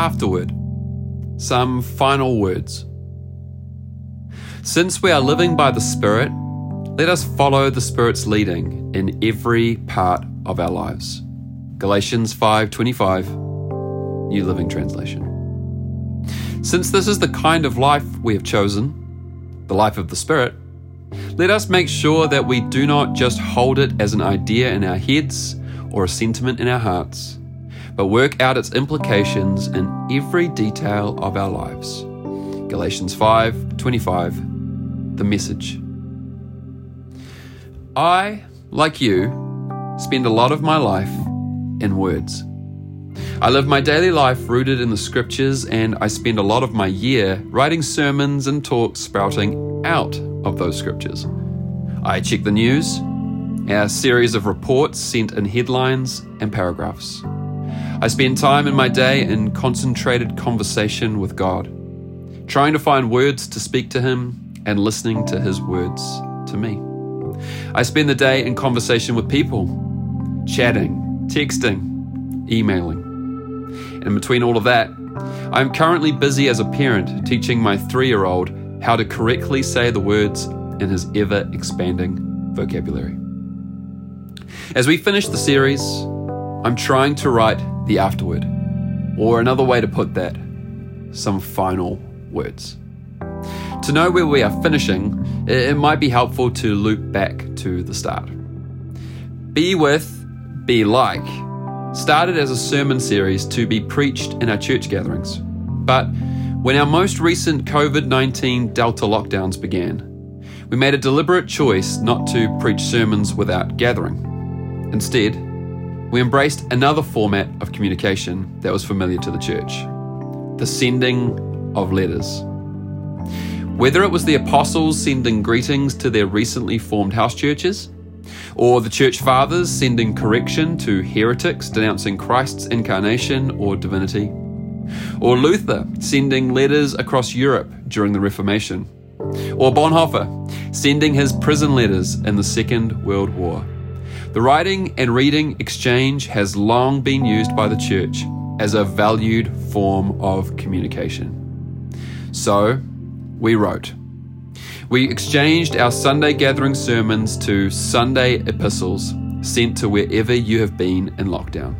afterward. Some final words. Since we are living by the Spirit, let us follow the Spirit's leading in every part of our lives. Galatians 5:25, New Living Translation. Since this is the kind of life we have chosen, the life of the Spirit, let us make sure that we do not just hold it as an idea in our heads or a sentiment in our hearts, but work out its implications in every detail of our lives. Galatians 5:25 The message. I, like you, spend a lot of my life in words. I live my daily life rooted in the scriptures, and I spend a lot of my year writing sermons and talks sprouting out of those scriptures. I check the news, a series of reports sent in headlines and paragraphs. I spend time in my day in concentrated conversation with God, trying to find words to speak to Him and listening to His words to me. I spend the day in conversation with people, chatting, texting, emailing. And between all of that, I'm currently busy as a parent teaching my three year old how to correctly say the words in his ever expanding vocabulary. As we finish the series, I'm trying to write the afterword, or another way to put that, some final words. To know where we are finishing, it might be helpful to loop back to the start. Be with, be like started as a sermon series to be preached in our church gatherings. But when our most recent COVID 19 Delta lockdowns began, we made a deliberate choice not to preach sermons without gathering. Instead, we embraced another format of communication that was familiar to the church the sending of letters. Whether it was the apostles sending greetings to their recently formed house churches, or the church fathers sending correction to heretics denouncing Christ's incarnation or divinity, or Luther sending letters across Europe during the Reformation, or Bonhoeffer sending his prison letters in the Second World War. The writing and reading exchange has long been used by the church as a valued form of communication. So, we wrote. We exchanged our Sunday gathering sermons to Sunday epistles sent to wherever you have been in lockdown.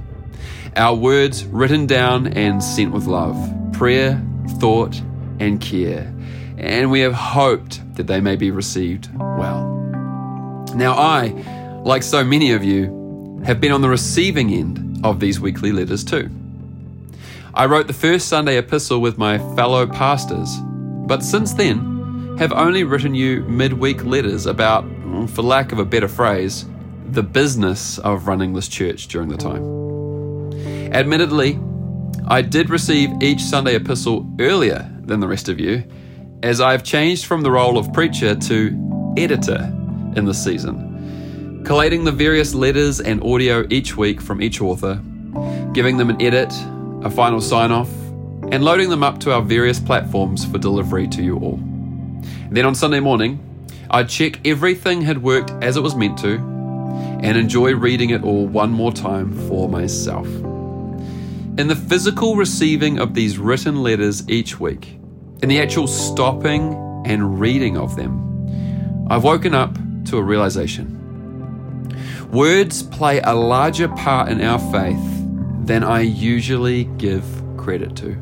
Our words written down and sent with love, prayer, thought, and care. And we have hoped that they may be received well. Now, I, like so many of you, have been on the receiving end of these weekly letters too. I wrote the first Sunday epistle with my fellow pastors, but since then have only written you midweek letters about, for lack of a better phrase, the business of running this church during the time. Admittedly, I did receive each Sunday epistle earlier than the rest of you, as I have changed from the role of preacher to editor in this season, collating the various letters and audio each week from each author, giving them an edit, a final sign off, and loading them up to our various platforms for delivery to you all. Then on Sunday morning, I'd check everything had worked as it was meant to and enjoy reading it all one more time for myself. In the physical receiving of these written letters each week, in the actual stopping and reading of them, I've woken up to a realization. Words play a larger part in our faith than I usually give credit to.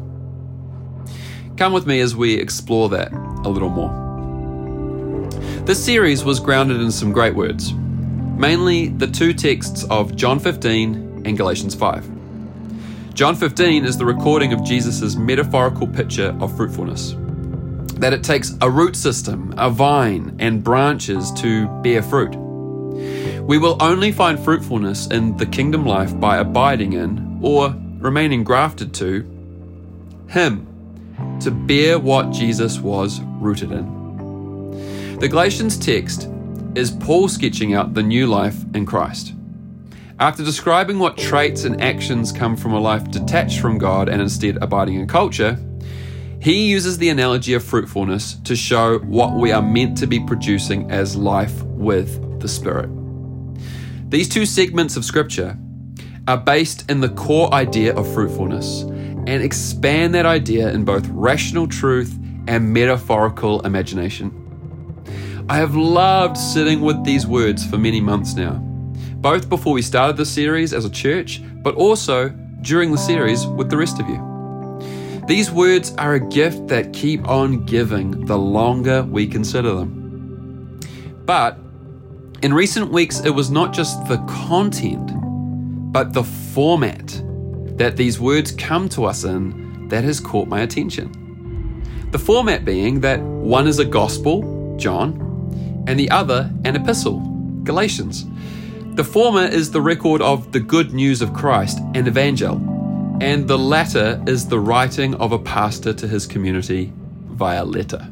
Come with me as we explore that a little more. This series was grounded in some great words, mainly the two texts of John 15 and Galatians 5. John 15 is the recording of Jesus' metaphorical picture of fruitfulness. That it takes a root system, a vine, and branches to bear fruit. We will only find fruitfulness in the kingdom life by abiding in, or remaining grafted to, Him, to bear what Jesus was rooted in. The Galatians text is Paul sketching out the new life in Christ. After describing what traits and actions come from a life detached from God and instead abiding in culture, he uses the analogy of fruitfulness to show what we are meant to be producing as life with the Spirit. These two segments of Scripture are based in the core idea of fruitfulness and expand that idea in both rational truth and metaphorical imagination. I have loved sitting with these words for many months now, both before we started the series as a church, but also during the series with the rest of you. These words are a gift that keep on giving the longer we consider them. But in recent weeks, it was not just the content, but the format that these words come to us in that has caught my attention. The format being that one is a gospel, John, and the other an epistle, Galatians. The former is the record of the good news of Christ, an evangel, and the latter is the writing of a pastor to his community via letter.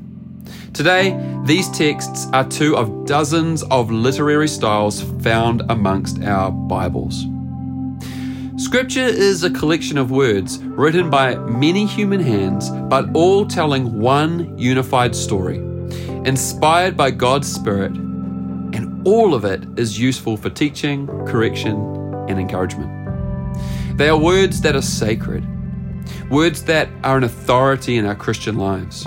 Today, these texts are two of dozens of literary styles found amongst our Bibles. Scripture is a collection of words written by many human hands, but all telling one unified story, inspired by God's Spirit, and all of it is useful for teaching, correction, and encouragement. They are words that are sacred, words that are an authority in our Christian lives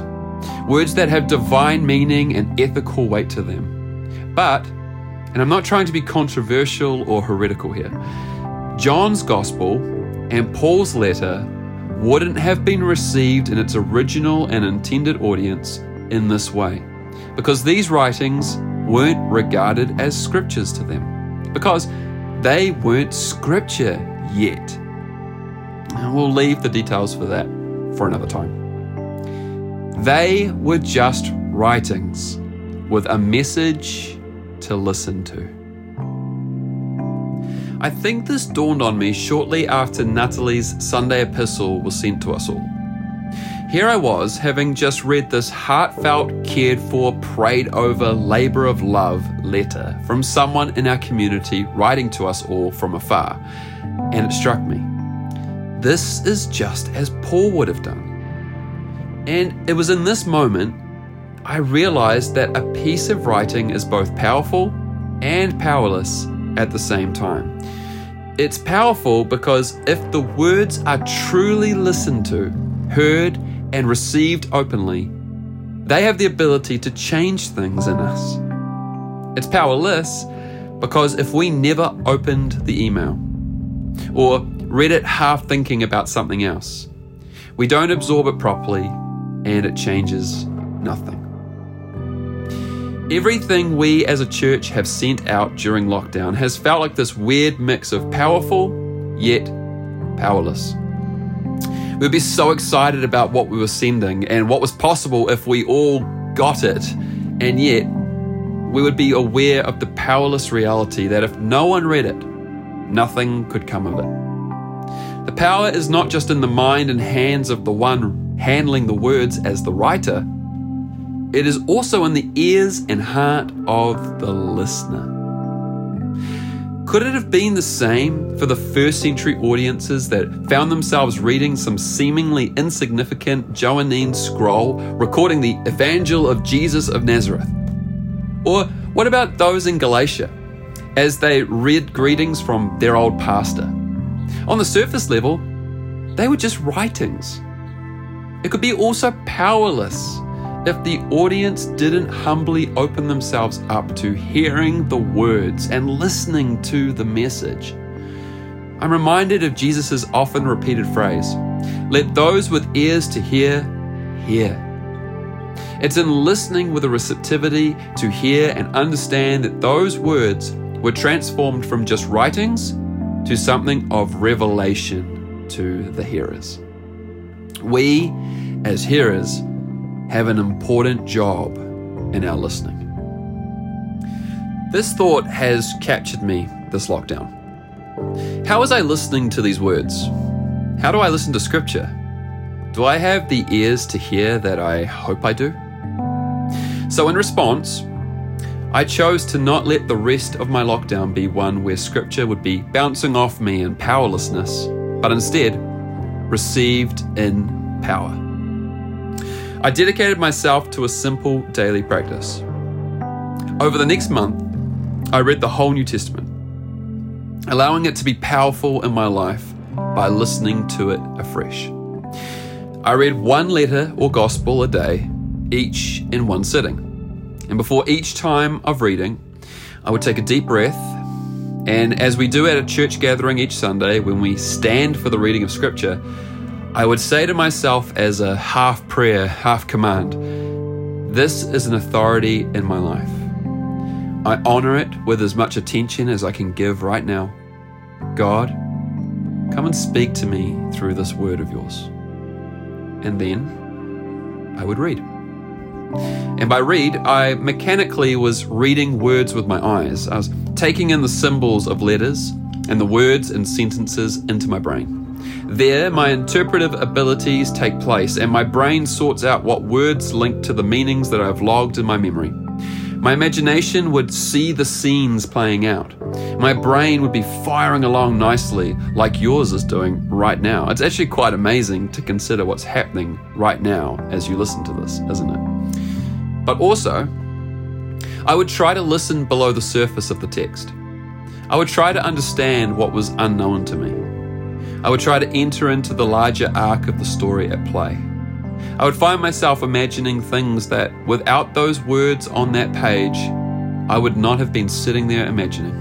words that have divine meaning and ethical weight to them. But, and I'm not trying to be controversial or heretical here, John's gospel and Paul's letter wouldn't have been received in its original and intended audience in this way, because these writings weren't regarded as scriptures to them, because they weren't scripture yet. And we'll leave the details for that for another time. They were just writings with a message to listen to. I think this dawned on me shortly after Natalie's Sunday epistle was sent to us all. Here I was, having just read this heartfelt, cared for, prayed over, labour of love letter from someone in our community writing to us all from afar, and it struck me. This is just as Paul would have done. And it was in this moment I realized that a piece of writing is both powerful and powerless at the same time. It's powerful because if the words are truly listened to, heard, and received openly, they have the ability to change things in us. It's powerless because if we never opened the email or read it half thinking about something else, we don't absorb it properly and it changes nothing. Everything we as a church have sent out during lockdown has felt like this weird mix of powerful yet powerless. We'd be so excited about what we were sending and what was possible if we all got it, and yet we would be aware of the powerless reality that if no one read it, nothing could come of it. The power is not just in the mind and hands of the one handling the words as the writer, it is also in the ears and heart of the listener. Could it have been the same for the first century audiences that found themselves reading some seemingly insignificant Johannine scroll recording the Evangel of Jesus of Nazareth? Or what about those in Galatia as they read greetings from their old pastor? On the surface level, they were just writings it could be also powerless if the audience didn't humbly open themselves up to hearing the words and listening to the message. I'm reminded of Jesus' often repeated phrase let those with ears to hear, hear. It's in listening with a receptivity to hear and understand that those words were transformed from just writings to something of revelation to the hearers. We, as hearers, have an important job in our listening. This thought has captured me this lockdown. How was I listening to these words? How do I listen to scripture? Do I have the ears to hear that I hope I do? So, in response, I chose to not let the rest of my lockdown be one where scripture would be bouncing off me in powerlessness, but instead received in power. I dedicated myself to a simple daily practice. Over the next month, I read the whole New Testament, allowing it to be powerful in my life by listening to it afresh. I read one letter or gospel a day, each in one sitting. And before each time of reading, I would take a deep breath. And as we do at a church gathering each Sunday, when we stand for the reading of Scripture, I would say to myself as a half prayer, half command, This is an authority in my life. I honor it with as much attention as I can give right now. God, come and speak to me through this word of yours. And then I would read. And by read, I mechanically was reading words with my eyes. I was taking in the symbols of letters and the words and sentences into my brain. There, my interpretive abilities take place, and my brain sorts out what words link to the meanings that I've logged in my memory. My imagination would see the scenes playing out. My brain would be firing along nicely, like yours is doing right now. It's actually quite amazing to consider what's happening right now as you listen to this, isn't it? But also, I would try to listen below the surface of the text. I would try to understand what was unknown to me. I would try to enter into the larger arc of the story at play. I would find myself imagining things that, without those words on that page, I would not have been sitting there imagining.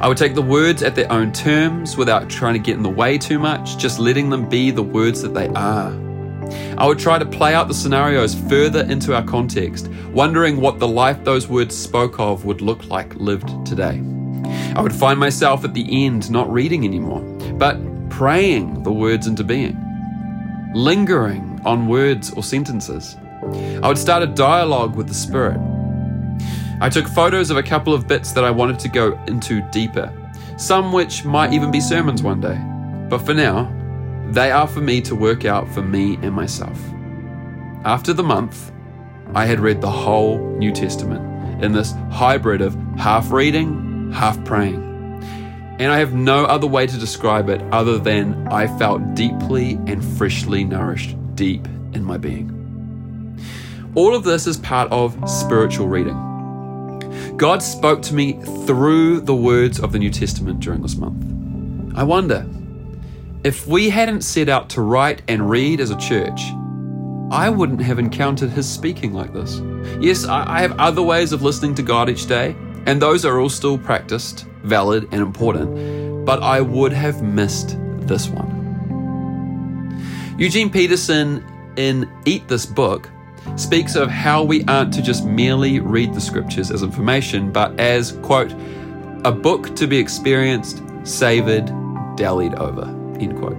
I would take the words at their own terms without trying to get in the way too much, just letting them be the words that they are. I would try to play out the scenarios further into our context, wondering what the life those words spoke of would look like lived today. I would find myself at the end not reading anymore, but praying the words into being, lingering on words or sentences. I would start a dialogue with the Spirit. I took photos of a couple of bits that I wanted to go into deeper, some which might even be sermons one day. But for now, they are for me to work out for me and myself. After the month, I had read the whole New Testament in this hybrid of half reading, half praying. And I have no other way to describe it other than I felt deeply and freshly nourished deep in my being. All of this is part of spiritual reading. God spoke to me through the words of the New Testament during this month. I wonder if we hadn't set out to write and read as a church, I wouldn't have encountered His speaking like this. Yes, I have other ways of listening to God each day, and those are all still practiced, valid, and important, but I would have missed this one. Eugene Peterson, in Eat This Book, speaks of how we aren't to just merely read the scriptures as information, but as, quote, a book to be experienced, savored, dallied over, end quote.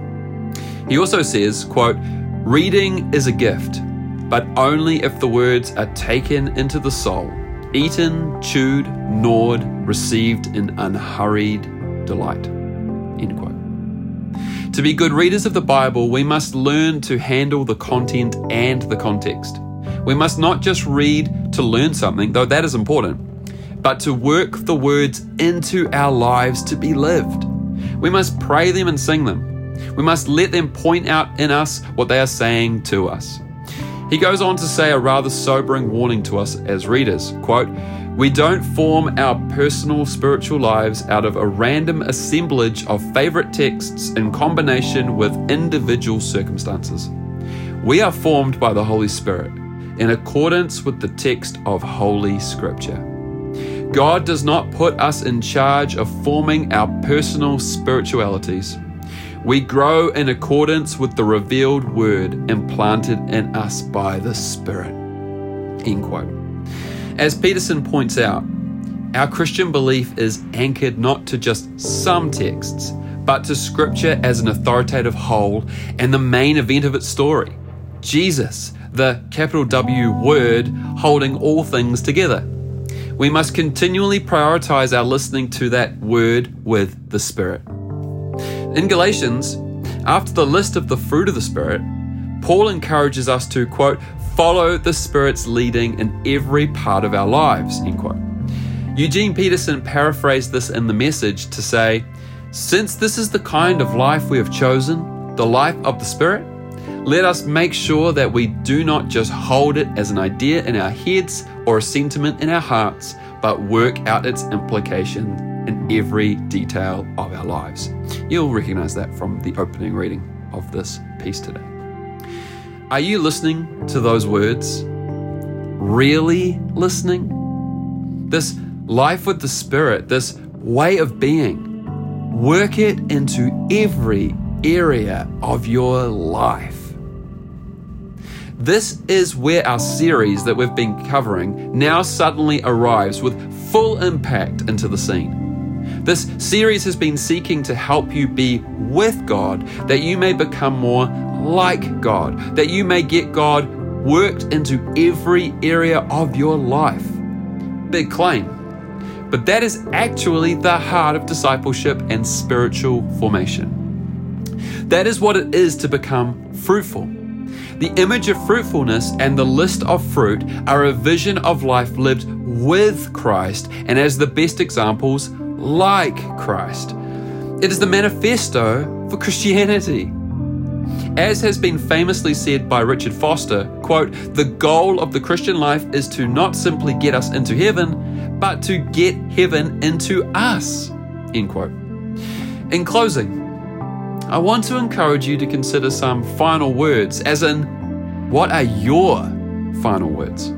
He also says, quote, reading is a gift, but only if the words are taken into the soul eaten, chewed, gnawed, received in unhurried delight. End quote. To be good readers of the Bible, we must learn to handle the content and the context. We must not just read to learn something, though that is important, but to work the words into our lives to be lived. We must pray them and sing them. We must let them point out in us what they are saying to us. He goes on to say a rather sobering warning to us as readers. Quote, we don't form our personal spiritual lives out of a random assemblage of favorite texts in combination with individual circumstances. We are formed by the Holy Spirit in accordance with the text of Holy Scripture. God does not put us in charge of forming our personal spiritualities. We grow in accordance with the revealed word implanted in us by the Spirit. End quote. As Peterson points out, our Christian belief is anchored not to just some texts, but to Scripture as an authoritative whole and the main event of its story Jesus, the capital W word holding all things together. We must continually prioritize our listening to that word with the Spirit. In Galatians, after the list of the fruit of the Spirit, Paul encourages us to, quote, follow the Spirit's leading in every part of our lives, end quote. Eugene Peterson paraphrased this in the message to say, Since this is the kind of life we have chosen, the life of the Spirit, let us make sure that we do not just hold it as an idea in our heads or a sentiment in our hearts, but work out its implication in every detail of our lives. You'll recognize that from the opening reading of this piece today. Are you listening to those words? Really listening? This life with the Spirit, this way of being, work it into every area of your life. This is where our series that we've been covering now suddenly arrives with full impact into the scene. This series has been seeking to help you be with God, that you may become more like God, that you may get God worked into every area of your life. Big claim. But that is actually the heart of discipleship and spiritual formation. That is what it is to become fruitful. The image of fruitfulness and the list of fruit are a vision of life lived with Christ and as the best examples, like Christ. It is the manifesto for Christianity. As has been famously said by Richard Foster, quote, the goal of the Christian life is to not simply get us into heaven, but to get heaven into us, end quote. In closing, I want to encourage you to consider some final words, as in, what are your final words?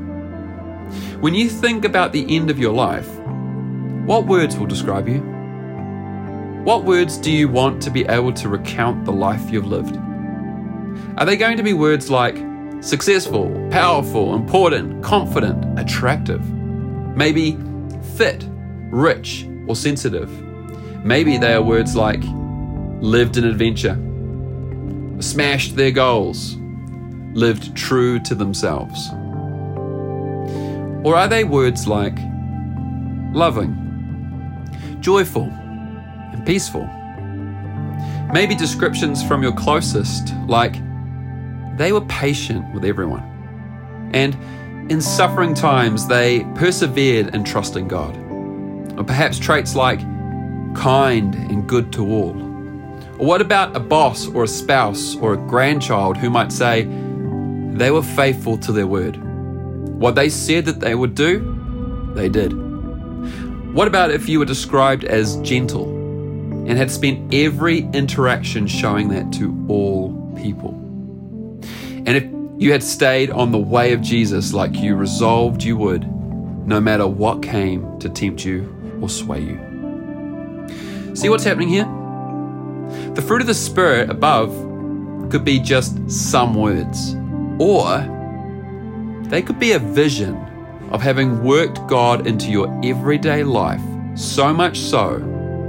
When you think about the end of your life, what words will describe you? What words do you want to be able to recount the life you've lived? Are they going to be words like successful, powerful, important, confident, attractive? Maybe fit, rich, or sensitive? Maybe they are words like lived an adventure, smashed their goals, lived true to themselves? Or are they words like loving, joyful, and peaceful? Maybe descriptions from your closest, like they were patient with everyone. And in suffering times, they persevered in trusting God. Or perhaps traits like kind and good to all or what about a boss or a spouse or a grandchild who might say they were faithful to their word? What they said that they would do, they did. What about if you were described as gentle and had spent every interaction showing that to all people? And if you had stayed on the way of Jesus like you resolved you would, no matter what came to tempt you or sway you. See what's happening here? The fruit of the Spirit above could be just some words, or they could be a vision of having worked God into your everyday life so much so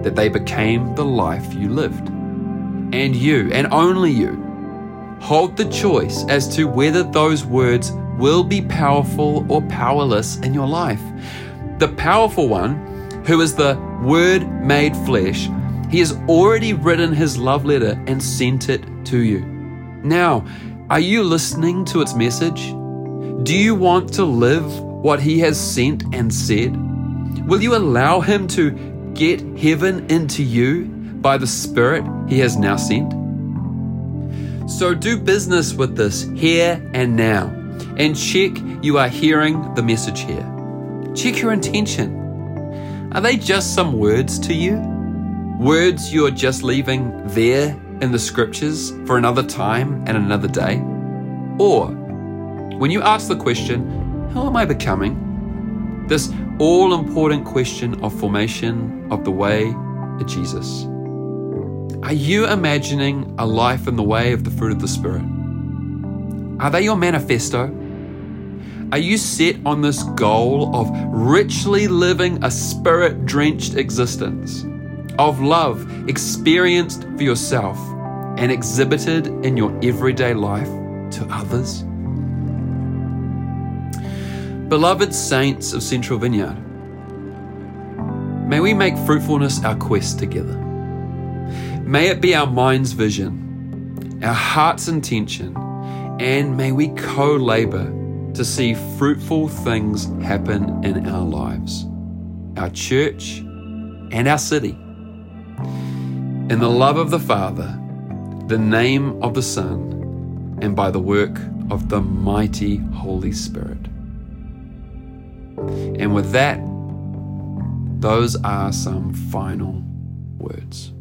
that they became the life you lived. And you, and only you, hold the choice as to whether those words will be powerful or powerless in your life. The powerful one, who is the Word made flesh, he has already written his love letter and sent it to you. Now, are you listening to its message? Do you want to live what he has sent and said? Will you allow him to get heaven into you by the Spirit he has now sent? So do business with this here and now and check you are hearing the message here. Check your intention. Are they just some words to you? Words you're just leaving there in the scriptures for another time and another day? Or, when you ask the question, Who am I becoming? This all important question of formation of the way of Jesus. Are you imagining a life in the way of the fruit of the Spirit? Are they your manifesto? Are you set on this goal of richly living a spirit drenched existence? Of love experienced for yourself and exhibited in your everyday life to others? Beloved saints of Central Vineyard, may we make fruitfulness our quest together. May it be our mind's vision, our heart's intention, and may we co labor to see fruitful things happen in our lives, our church, and our city. In the love of the Father, the name of the Son, and by the work of the mighty Holy Spirit. And with that, those are some final words.